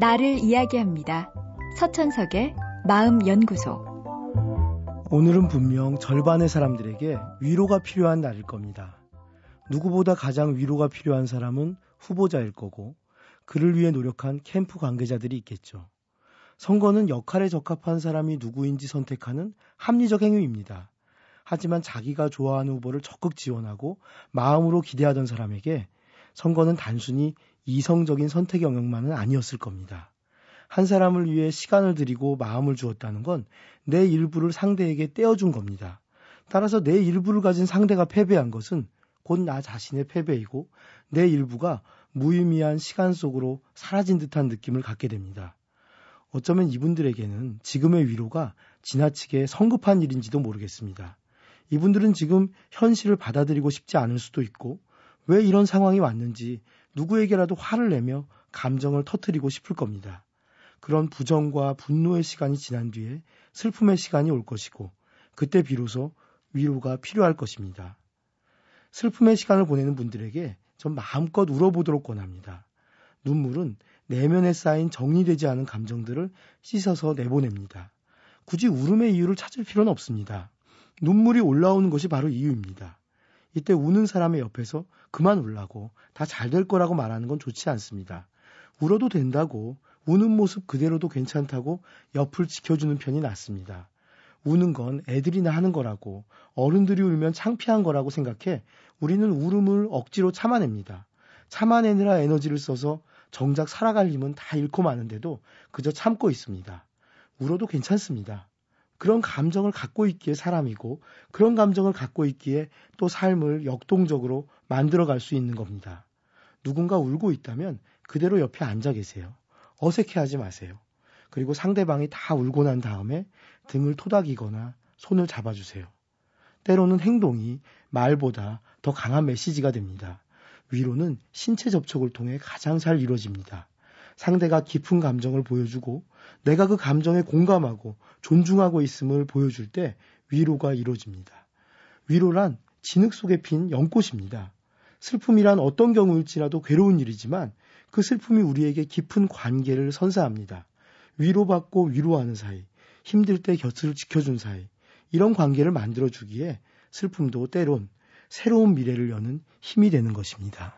나를 이야기합니다. 서천석의 마음연구소. 오늘은 분명 절반의 사람들에게 위로가 필요한 날일 겁니다. 누구보다 가장 위로가 필요한 사람은 후보자일 거고, 그를 위해 노력한 캠프 관계자들이 있겠죠. 선거는 역할에 적합한 사람이 누구인지 선택하는 합리적 행위입니다. 하지만 자기가 좋아하는 후보를 적극 지원하고 마음으로 기대하던 사람에게 선거는 단순히 이성적인 선택 영역만은 아니었을 겁니다. 한 사람을 위해 시간을 들이고 마음을 주었다는 건 내 일부를 상대에게 떼어준 겁니다. 따라서 내 일부를 가진 상대가 패배한 것은 곧 나 자신의 패배이고 내 일부가 무의미한 시간 속으로 사라진 듯한 느낌을 갖게 됩니다. 어쩌면 이분들에게는 지금의 위로가 지나치게 성급한 일인지도 모르겠습니다. 이분들은 지금 현실을 받아들이고 싶지 않을 수도 있고 왜 이런 상황이 왔는지 누구에게라도 화를 내며 감정을 터뜨리고 싶을 겁니다. 그런 부정과 분노의 시간이 지난 뒤에 슬픔의 시간이 올 것이고 그때 비로소 위로가 필요할 것입니다. 슬픔의 시간을 보내는 분들에게 전 마음껏 울어보도록 권합니다. 눈물은 내면에 쌓인 정리되지 않은 감정들을 씻어서 내보냅니다. 굳이 울음의 이유를 찾을 필요는 없습니다. 눈물이 올라오는 것이 바로 이유입니다. 이때 우는 사람의 옆에서 그만 울라고 다 잘 될 거라고 말하는 건 좋지 않습니다. 울어도 된다고 우는 모습 그대로도 괜찮다고 옆을 지켜주는 편이 낫습니다. 우는 건 애들이나 하는 거라고 어른들이 울면 창피한 거라고 생각해 우리는 울음을 억지로 참아냅니다. 참아내느라 에너지를 써서 정작 살아갈 힘은 다 잃고 마는데도 그저 참고 있습니다. 울어도 괜찮습니다. 그런 감정을 갖고 있기에 사람이고 그런 감정을 갖고 있기에 또 삶을 역동적으로 만들어갈 수 있는 겁니다. 누군가 울고 있다면 그대로 옆에 앉아 계세요. 어색해 하지 마세요. 그리고 상대방이 다 울고 난 다음에 등을 토닥이거나 손을 잡아주세요. 때로는 행동이 말보다 더 강한 메시지가 됩니다. 위로는 신체 접촉을 통해 가장 잘 이루어집니다. 상대가 깊은 감정을 보여주고 내가 그 감정에 공감하고 존중하고 있음을 보여줄 때 위로가 이루어집니다. 위로란 진흙 속에 핀 연꽃입니다. 슬픔이란 어떤 경우일지라도 괴로운 일이지만 그 슬픔이 우리에게 깊은 관계를 선사합니다. 위로받고 위로하는 사이, 힘들 때 곁을 지켜준 사이, 이런 관계를 만들어주기에 슬픔도 때론 새로운 미래를 여는 힘이 되는 것입니다.